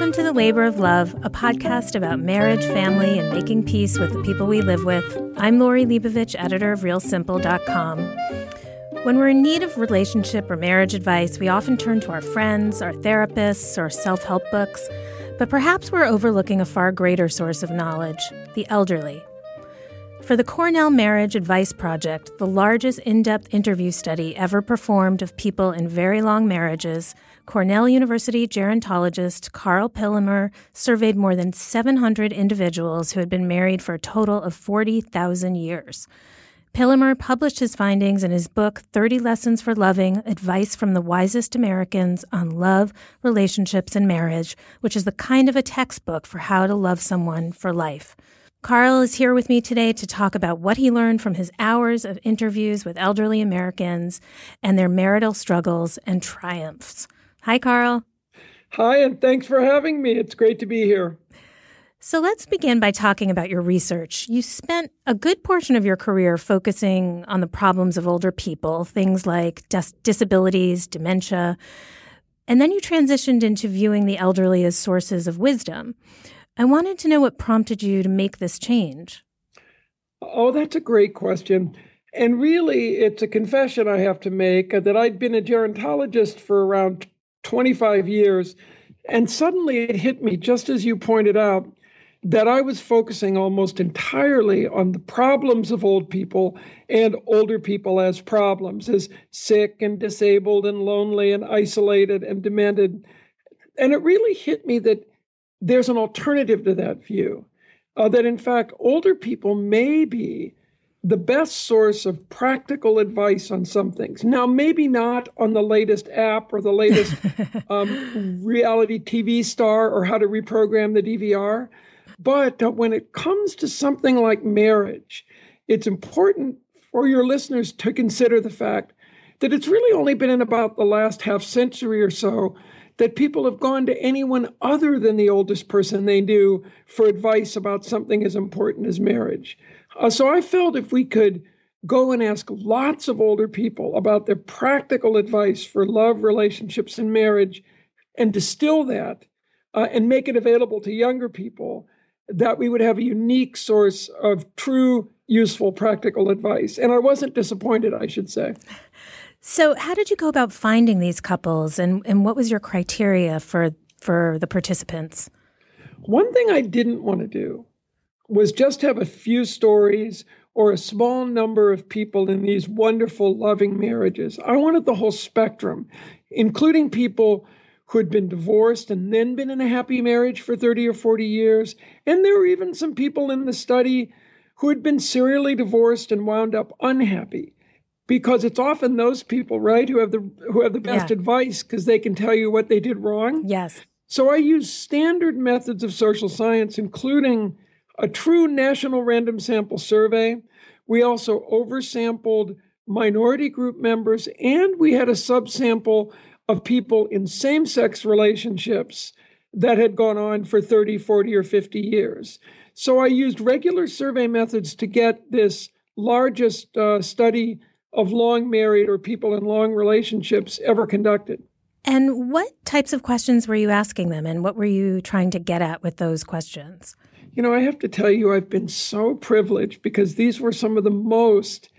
Welcome to The Labor of Love, a podcast about marriage, family, and making peace with the people we live with. I'm Lori Leibovich, editor of RealSimple.com. When we're in need of relationship or marriage advice, we often turn to our friends, our therapists, or self help books. But perhaps we're overlooking a far greater source of knowledge the elderly. For the Cornell Marriage Advice Project, the largest in depth interview study ever performed of people in very long marriages, Cornell University gerontologist Karl Pillemer surveyed more than 700 individuals who had been married for a total of 40,000 years. Pillemer published his findings in his book, 30 Lessons for Loving Advice from the Wisest Americans on Love, Relationships, and Marriage, which is the kind of a textbook for how to love someone for life. Karl is here with me today to talk about what he learned from his hours of interviews with elderly Americans and their marital struggles and triumphs. Hi, Karl. Hi, and thanks for having me. It's great to be here. So let's begin by talking about your research. You spent a good portion of your career focusing on the problems of older people, things like dis- disabilities, dementia, and then you transitioned into viewing the elderly as sources of wisdom. I wanted to know what prompted you to make this change. Oh, that's a great question. And really, it's a confession I have to make uh, that I'd been a gerontologist for around 25 years. And suddenly it hit me, just as you pointed out, that I was focusing almost entirely on the problems of old people and older people as problems, as sick and disabled and lonely and isolated and demented. And it really hit me that there's an alternative to that view, uh, that in fact, older people may be the best source of practical advice on some things. Now, maybe not on the latest app or the latest um, reality TV star or how to reprogram the DVR, but when it comes to something like marriage, it's important for your listeners to consider the fact that it's really only been in about the last half century or so that people have gone to anyone other than the oldest person they knew for advice about something as important as marriage. Uh, so I felt if we could go and ask lots of older people about their practical advice for love, relationships, and marriage, and distill that uh, and make it available to younger people, that we would have a unique source of true, useful, practical advice. And I wasn't disappointed, I should say. So, how did you go about finding these couples, and, and what was your criteria for for the participants? One thing I didn't want to do was just have a few stories or a small number of people in these wonderful, loving marriages. I wanted the whole spectrum, including people who had been divorced and then been in a happy marriage for 30 or 40 years. And there were even some people in the study who had been serially divorced and wound up unhappy. Because it's often those people, right, who have the who have the best yeah. advice because they can tell you what they did wrong. Yes. So I use standard methods of social science, including a true national random sample survey. We also oversampled minority group members, and we had a subsample of people in same sex relationships that had gone on for 30, 40, or 50 years. So I used regular survey methods to get this largest uh, study of long married or people in long relationships ever conducted. And what types of questions were you asking them, and what were you trying to get at with those questions? You know, I have to tell you, I've been so privileged because these were some of the most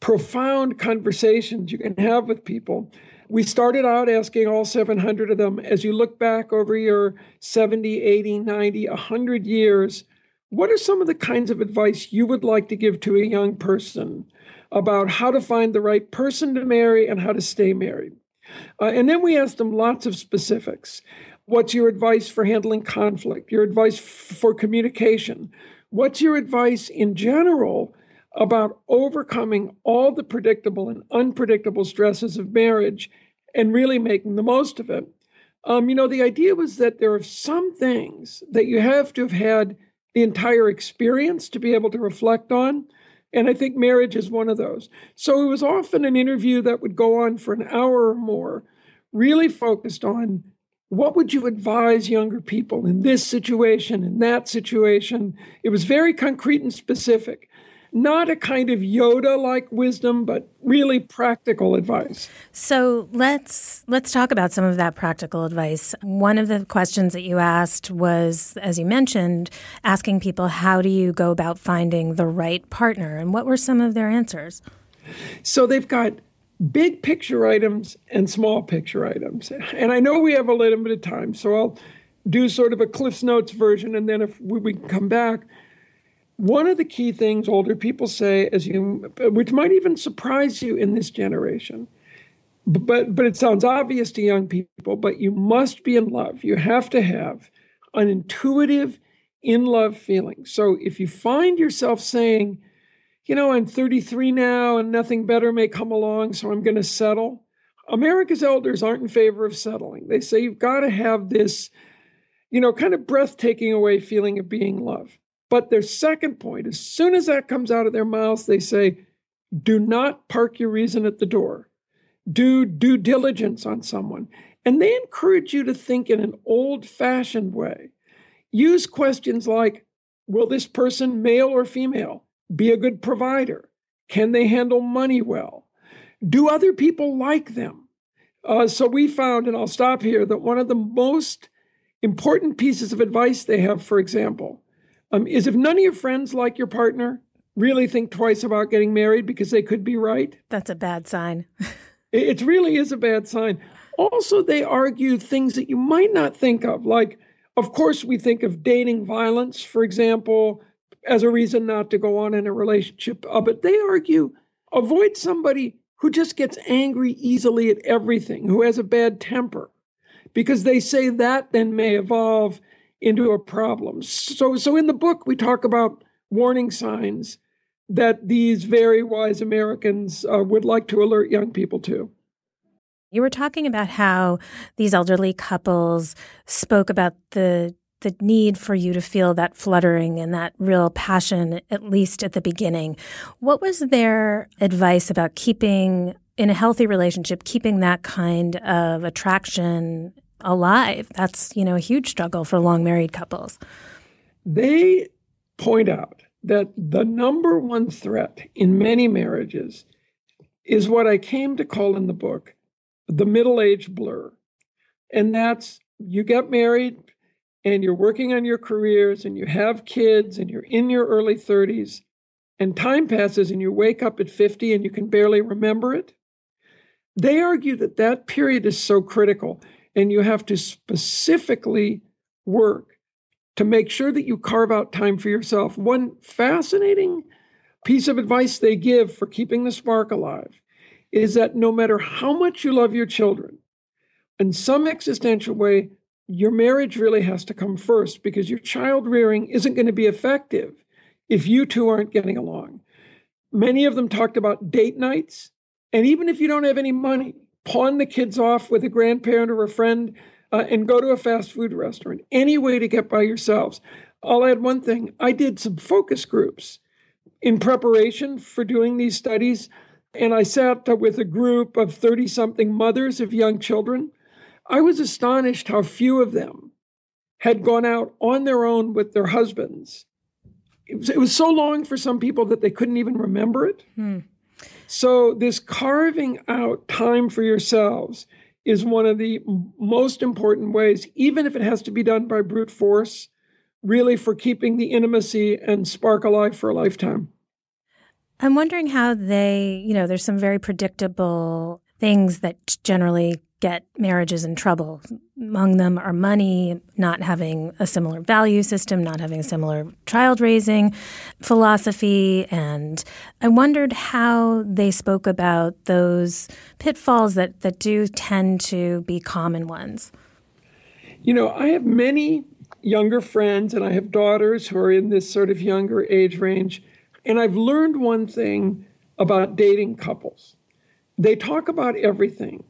profound conversations you can have with people. We started out asking all 700 of them, as you look back over your 70, 80, 90, 100 years, what are some of the kinds of advice you would like to give to a young person about how to find the right person to marry and how to stay married? Uh, and then we asked them lots of specifics. What's your advice for handling conflict? Your advice for communication? What's your advice in general about overcoming all the predictable and unpredictable stresses of marriage and really making the most of it? Um, you know, the idea was that there are some things that you have to have had the entire experience to be able to reflect on. And I think marriage is one of those. So it was often an interview that would go on for an hour or more, really focused on what would you advise younger people in this situation, in that situation? It was very concrete and specific. not a kind of Yoda like wisdom, but really practical advice. So let's let's talk about some of that practical advice. One of the questions that you asked was, as you mentioned, asking people how do you go about finding the right partner, and what were some of their answers? So they've got big picture items and small picture items, and I know we have a limited time, so I'll do sort of a Cliff's Notes version, and then if we, we can come back one of the key things older people say, as you, which might even surprise you in this generation, but but it sounds obvious to young people. But you must be in love. You have to have an intuitive, in love feeling. So if you find yourself saying, you know, I'm 33 now and nothing better may come along, so I'm going to settle. America's elders aren't in favor of settling. They say you've got to have this, you know, kind of breathtaking away feeling of being loved. But their second point, as soon as that comes out of their mouths, they say, do not park your reason at the door. Do due diligence on someone. And they encourage you to think in an old fashioned way. Use questions like Will this person, male or female, be a good provider? Can they handle money well? Do other people like them? Uh, so we found, and I'll stop here, that one of the most important pieces of advice they have, for example, um, is if none of your friends like your partner, really think twice about getting married because they could be right. That's a bad sign. it really is a bad sign. Also, they argue things that you might not think of. Like, of course, we think of dating violence, for example, as a reason not to go on in a relationship. Uh, but they argue avoid somebody who just gets angry easily at everything, who has a bad temper, because they say that then may evolve into a problem. So, so in the book, we talk about warning signs that these very wise Americans uh, would like to alert young people to. You were talking about how these elderly couples spoke about the the need for you to feel that fluttering and that real passion, at least at the beginning. What was their advice about keeping in a healthy relationship, keeping that kind of attraction alive. That's, you know, a huge struggle for long married couples. They point out that the number one threat in many marriages is what I came to call in the book the middle age blur. And that's you get married and you're working on your careers and you have kids and you're in your early 30s and time passes and you wake up at 50 and you can barely remember it. They argue that that period is so critical and you have to specifically work to make sure that you carve out time for yourself. One fascinating piece of advice they give for keeping the spark alive is that no matter how much you love your children, in some existential way, your marriage really has to come first because your child rearing isn't going to be effective if you two aren't getting along. Many of them talked about date nights. And even if you don't have any money, pawn the kids off with a grandparent or a friend, uh, and go to a fast food restaurant. Any way to get by yourselves. I'll add one thing I did some focus groups in preparation for doing these studies, and I sat with a group of 30 something mothers of young children. I was astonished how few of them had gone out on their own with their husbands. It was, it was so long for some people that they couldn't even remember it. Hmm. So, this carving out time for yourselves is one of the most important ways, even if it has to be done by brute force, really for keeping the intimacy and spark alive for a lifetime. I'm wondering how they, you know, there's some very predictable things that generally get marriages in trouble. Among them are money, not having a similar value system, not having a similar child raising philosophy. And I wondered how they spoke about those pitfalls that, that do tend to be common ones. You know, I have many younger friends and I have daughters who are in this sort of younger age range. And I've learned one thing about dating couples. They talk about everything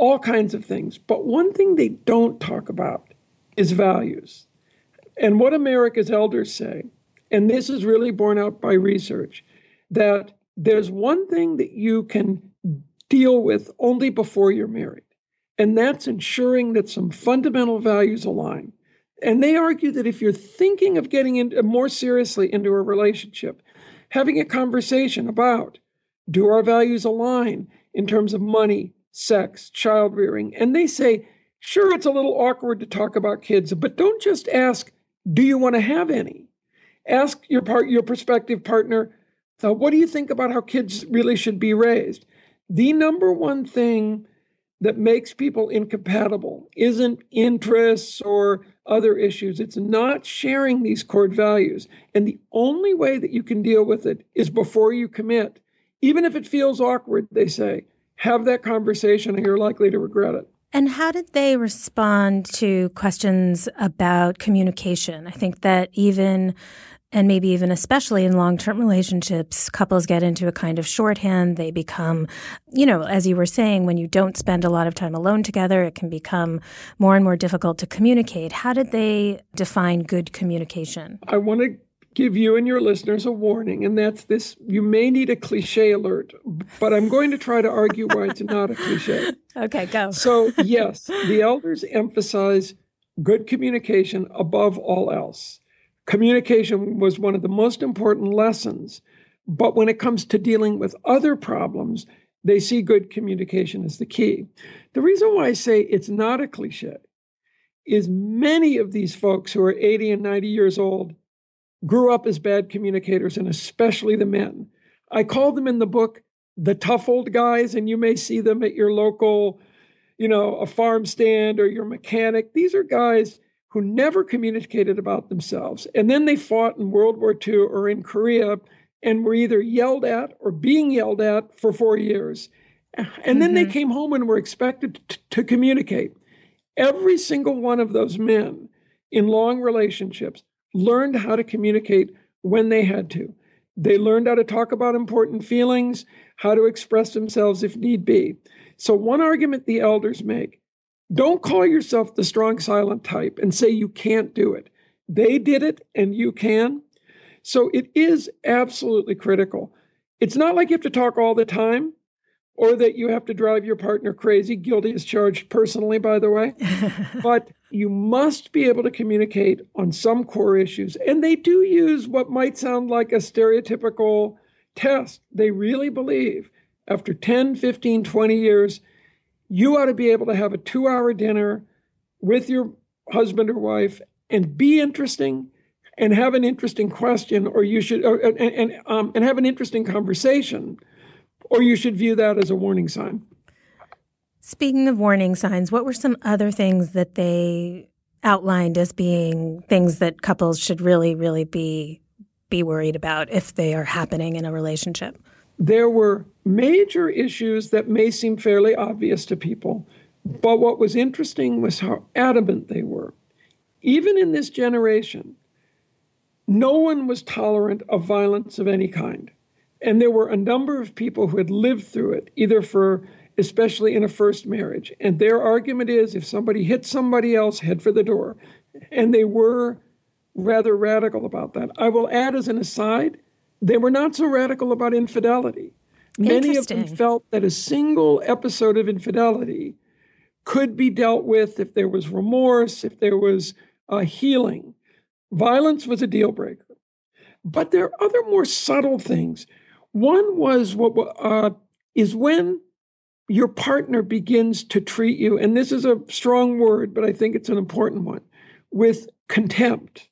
all kinds of things. But one thing they don't talk about is values. And what America's elders say, and this is really borne out by research, that there's one thing that you can deal with only before you're married, and that's ensuring that some fundamental values align. And they argue that if you're thinking of getting into uh, more seriously into a relationship, having a conversation about do our values align in terms of money, sex, child rearing? And they say, sure, it's a little awkward to talk about kids, but don't just ask, do you want to have any? Ask your part, your prospective partner, what do you think about how kids really should be raised? The number one thing that makes people incompatible isn't interests or other issues. It's not sharing these core values. And the only way that you can deal with it is before you commit. Even if it feels awkward, they say, have that conversation and you're likely to regret it. And how did they respond to questions about communication? I think that even and maybe even especially in long term relationships, couples get into a kind of shorthand. They become, you know, as you were saying, when you don't spend a lot of time alone together, it can become more and more difficult to communicate. How did they define good communication? I want to give you and your listeners a warning, and that's this you may need a cliche alert, but I'm going to try to argue why it's not a cliche. Okay, go. So, yes, the elders emphasize good communication above all else communication was one of the most important lessons. But when it comes to dealing with other problems, they see good communication as the key. The reason why I say it's not a cliche is many of these folks who are 80 and 90 years old grew up as bad communicators, and especially the men. I call them in the book the tough old guys, and you may see them at your local, you know, a farm stand or your mechanic. These are guys who never communicated about themselves. And then they fought in World War II or in Korea and were either yelled at or being yelled at for four years. And mm-hmm. then they mm-hmm. came home and were expected t- to communicate. Every single one of those men in long relationships learned how to communicate when they had to. They learned how to talk about important feelings, how to express themselves if need be. So, one argument the elders make don't call yourself the strong silent type and say you can't do it. They did it and you can. So it is absolutely critical. It's not like you have to talk all the time or that you have to drive your partner crazy. Guilty as charged personally, by the way. but you must be able to communicate on some core issues. And they do use what might sound like a stereotypical test. They really believe after 10, 15, 20 years, you ought to be able to have a two hour dinner with your husband or wife and be interesting and have an interesting question or you should or, and and, um, and have an interesting conversation or you should view that as a warning sign speaking of warning signs what were some other things that they outlined as being things that couples should really really be be worried about if they are happening in a relationship there were major issues that may seem fairly obvious to people, but what was interesting was how adamant they were. Even in this generation, no one was tolerant of violence of any kind. And there were a number of people who had lived through it, either for, especially in a first marriage. And their argument is if somebody hits somebody else, head for the door. And they were rather radical about that. I will add as an aside they were not so radical about infidelity. Many of them felt that a single episode of infidelity could be dealt with if there was remorse, if there was uh, healing. Violence was a deal breaker. But there are other more subtle things. One was what uh, is when your partner begins to treat you, and this is a strong word, but I think it's an important one, with contempt.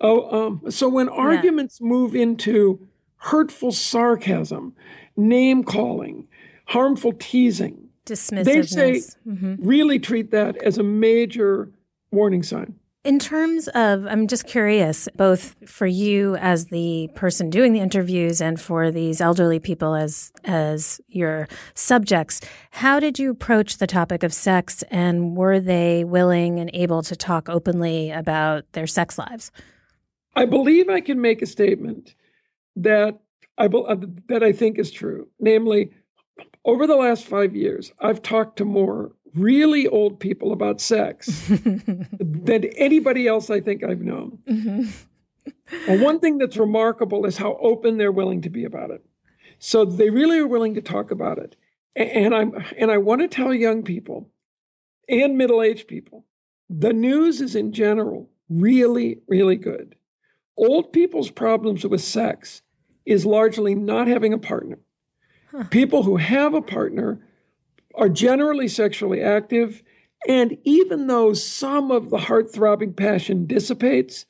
Oh, um, so when arguments yeah. move into hurtful sarcasm, name calling, harmful teasing, dismissiveness, they say mm-hmm. really treat that as a major warning sign. In terms of, I'm just curious, both for you as the person doing the interviews and for these elderly people as as your subjects, how did you approach the topic of sex, and were they willing and able to talk openly about their sex lives? I believe I can make a statement that I uh, that I think is true. Namely, over the last five years, I've talked to more really old people about sex than anybody else I think I've known. Mm-hmm. and one thing that's remarkable is how open they're willing to be about it. So they really are willing to talk about it. And I'm and I want to tell young people and middle-aged people, the news is in general really, really good old people's problems with sex is largely not having a partner. Huh. People who have a partner are generally sexually active. And even though some of the heart throbbing passion dissipates,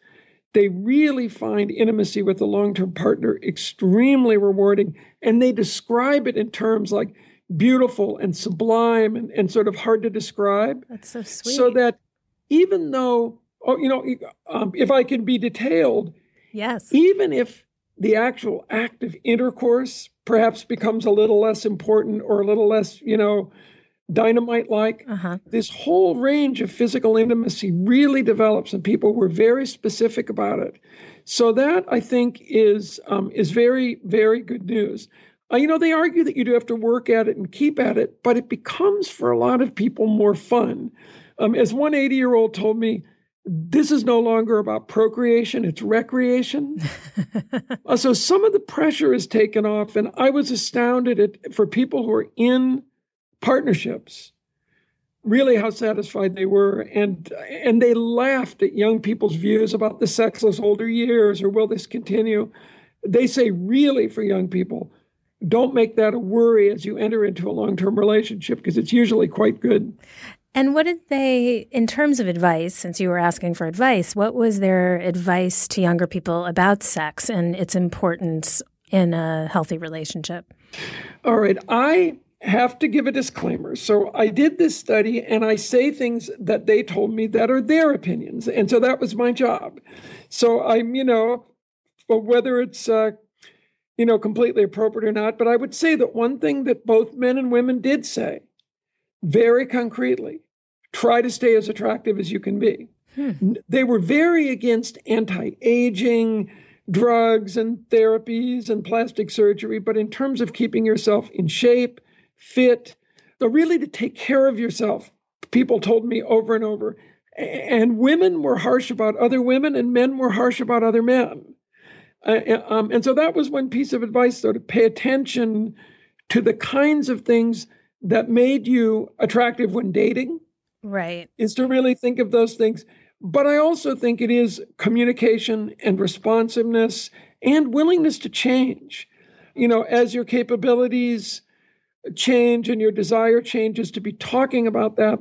they really find intimacy with a long term partner extremely rewarding. And they describe it in terms like beautiful and sublime and, and sort of hard to describe. That's so sweet. So that even though, oh, you know, um, if I can be detailed, yes, even if the actual act of intercourse perhaps becomes a little less important or a little less, you know, dynamite like. Uh-huh. This whole range of physical intimacy really develops, and people were very specific about it. So that I think is um, is very very good news. Uh, you know, they argue that you do have to work at it and keep at it, but it becomes for a lot of people more fun. Um, as one 80 year old told me, this is no longer about procreation, it's recreation. uh, so some of the pressure is taken off. And I was astounded at, for people who are in partnerships really how satisfied they were and and they laughed at young people's views about the sexless older years or will this continue they say really for young people don't make that a worry as you enter into a long-term relationship because it's usually quite good and what did they in terms of advice since you were asking for advice what was their advice to younger people about sex and its importance in a healthy relationship all right i have to give a disclaimer. So I did this study and I say things that they told me that are their opinions. And so that was my job. So I'm, you know, whether it's, uh, you know, completely appropriate or not, but I would say that one thing that both men and women did say very concretely try to stay as attractive as you can be. Hmm. They were very against anti aging, drugs and therapies and plastic surgery, but in terms of keeping yourself in shape, fit, so really to take care of yourself. People told me over and over. And women were harsh about other women, and men were harsh about other men. Uh, um, and so that was one piece of advice, though, to pay attention to the kinds of things that made you attractive when dating. Right. Is to really think of those things. But I also think it is communication and responsiveness and willingness to change. You know, as your capabilities change and your desire changes to be talking about that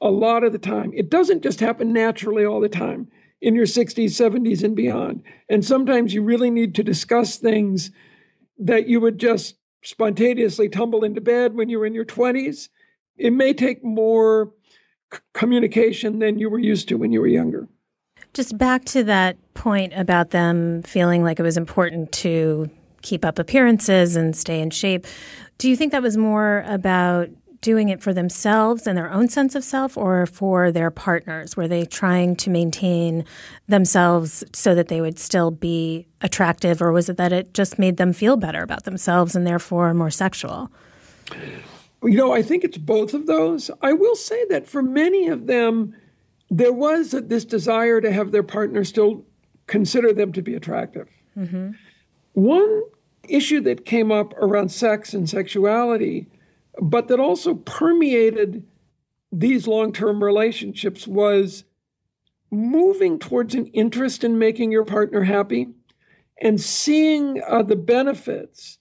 a lot of the time. It doesn't just happen naturally all the time in your 60s, 70s, and beyond. And sometimes you really need to discuss things that you would just spontaneously tumble into bed when you were in your 20s. It may take more c- communication than you were used to when you were younger. Just back to that point about them feeling like it was important to keep up appearances and stay in shape. Do you think that was more about doing it for themselves and their own sense of self or for their partners? Were they trying to maintain themselves so that they would still be attractive, or was it that it just made them feel better about themselves and therefore more sexual? You know, I think it's both of those. I will say that for many of them, there was this desire to have their partner still consider them to be attractive. Mm-hmm. One issue that came up around sex and sexuality, but that also permeated these long term relationships was moving towards an interest in making your partner happy and seeing uh, the benefits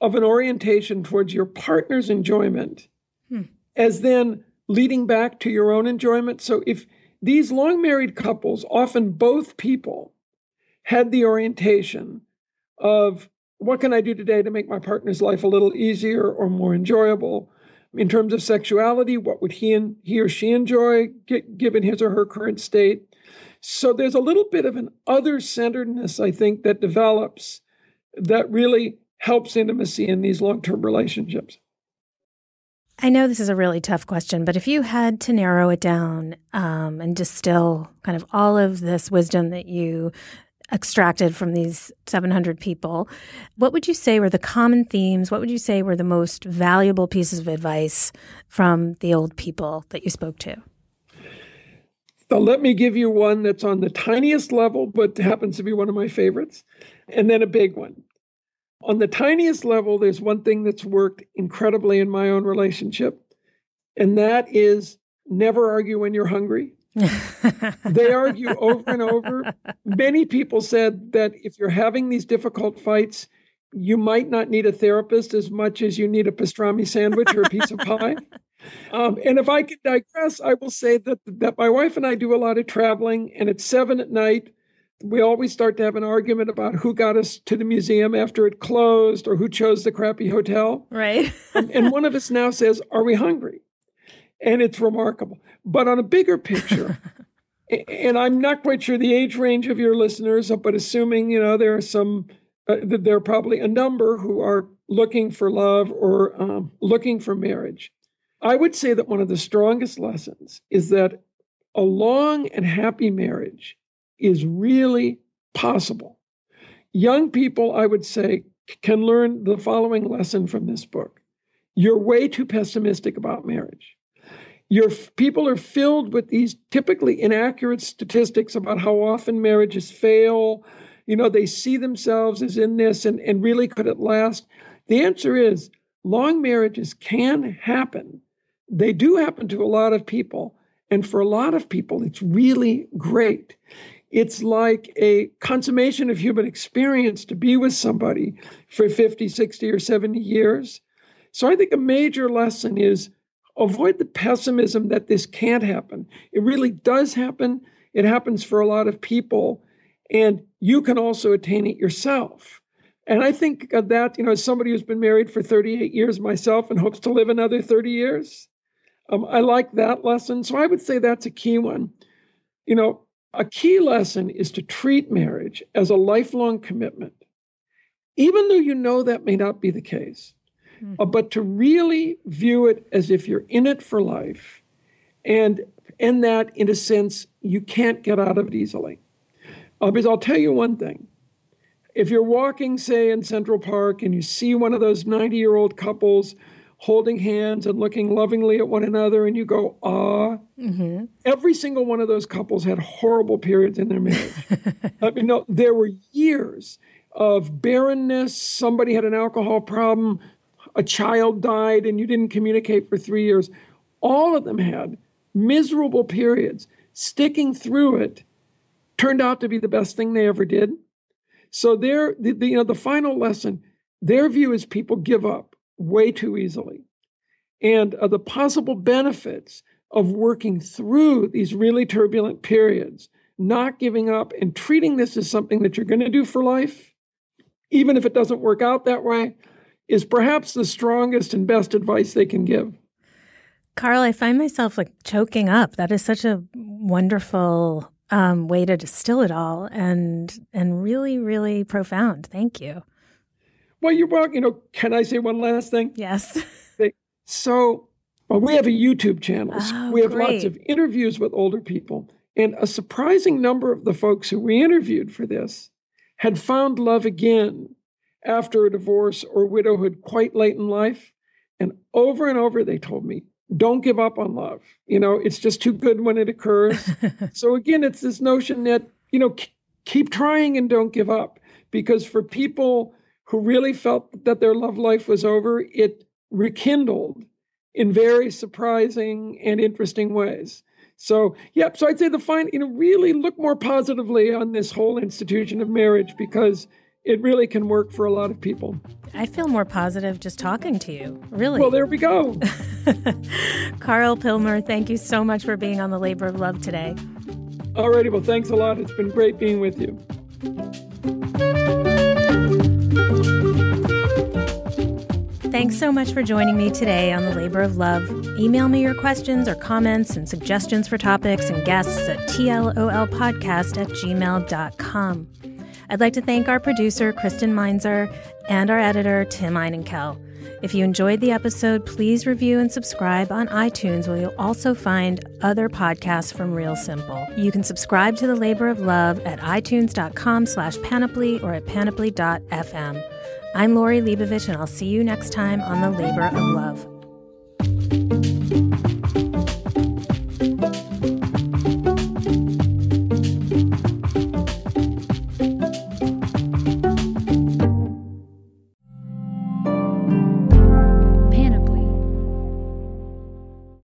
of an orientation towards your partner's enjoyment hmm. as then leading back to your own enjoyment. So if these long married couples, often both people, had the orientation of what can I do today to make my partner's life a little easier or more enjoyable? In terms of sexuality, what would he and he or she enjoy given his or her current state? So there's a little bit of an other centeredness, I think, that develops that really helps intimacy in these long term relationships. I know this is a really tough question, but if you had to narrow it down um, and distill kind of all of this wisdom that you extracted from these 700 people, what would you say were the common themes? What would you say were the most valuable pieces of advice from the old people that you spoke to? So let me give you one that's on the tiniest level, but happens to be one of my favorites, and then a big one. On the tiniest level, there's one thing that's worked incredibly in my own relationship, and that is never argue when you're hungry they argue over and over. Many people said that if you're having these difficult fights, you might not need a therapist as much as you need a pastrami sandwich or a piece of pie. Um, and if I could digress, I will say that that my wife and I do a lot of traveling, and at seven at night, we always start to have an argument about who got us to the museum after it closed or who chose the crappy hotel. Right. um, and one of us now says, "Are we hungry?" And it's remarkable. But on a bigger picture. and I'm not quite sure the age range of your listeners, but assuming you know there are some uh, there are probably a number who are looking for love or um, looking for marriage. I would say that one of the strongest lessons is that a long and happy marriage is really possible. Young people, I would say, can learn the following lesson from this book. You're way too pessimistic about marriage. Your people are filled with these typically inaccurate statistics about how often marriages fail, you know, they see themselves as in this and, and really could it last? The answer is long marriages can happen. They do happen to a lot of people. And for a lot of people, it's really great. It's like a consummation of human experience to be with somebody for 50, 60, or 70 years. So I think a major lesson is avoid the pessimism that this can't happen. It really does happen. It happens for a lot of people and you can also attain it yourself. And I think that, you know, as somebody who's been married for 38 years myself and hopes to live another 30 years, um, I like that lesson. So I would say that's a key one. You know, a key lesson is to treat marriage as a lifelong commitment, even though you know that may not be the case. Uh, but to really view it as if you're in it for life. And in that, in a sense, you can't get out of it easily. Uh, because I'll tell you one thing. If you're walking, say, in Central Park and you see one of those 90 year old couples holding hands and looking lovingly at one another, and you go, ah, mm-hmm. every single one of those couples had horrible periods in their marriage. I mean, no, there were years of barrenness, somebody had an alcohol problem, a child died, and you didn't communicate for three years. All of them had miserable periods. Sticking through it turned out to be the best thing they ever did. So their the, the, you know the final lesson, their view is people give up way too easily, and uh, the possible benefits of working through these really turbulent periods, not giving up, and treating this as something that you're going to do for life, even if it doesn't work out that way, is perhaps the strongest and best advice they can give. Karl, I find myself like choking up. That is such a wonderful um, way to distill it all and and really really profound. Thank you. Well, you're welcome. You know, can I say one last thing? Yes. So, well, we have a YouTube channel. Oh, we have great. lots of interviews with older people, and a surprising number of the folks who we interviewed for this had found love again after a divorce or widowhood quite late in life. And over and over, they told me, don't give up on love. You know, it's just too good when it occurs. so again, it's this notion that, you know, keep trying and don't give up. Because for people who really felt that their love life was over, it rekindled in very surprising and interesting ways. So, yep. So I'd say the fine, you know, really look more positively on this whole institution of marriage because it really can work for a lot of people. I feel more positive just talking to you. Really. Well, there we go. Karl Pillemer, thank you so much for being on the Labor of Love today. Alrighty, well, thanks a lot. It's been great being with you. Thanks so much for joining me today on the Labor of Love. Email me your questions or comments and suggestions for topics and guests at tlolpodcast at gmail.com. I'd like to thank our producer, Kristen Meinzer, and our editor, Tim Einenkel. If you enjoyed the episode, please review and subscribe on iTunes, where you'll also find other podcasts from Real Simple. You can subscribe to The Labor of Love at itunes.com slash panoply or at panoply.fm. I'm Lori Leibovich, and I'll see you next time on The Labor of Love.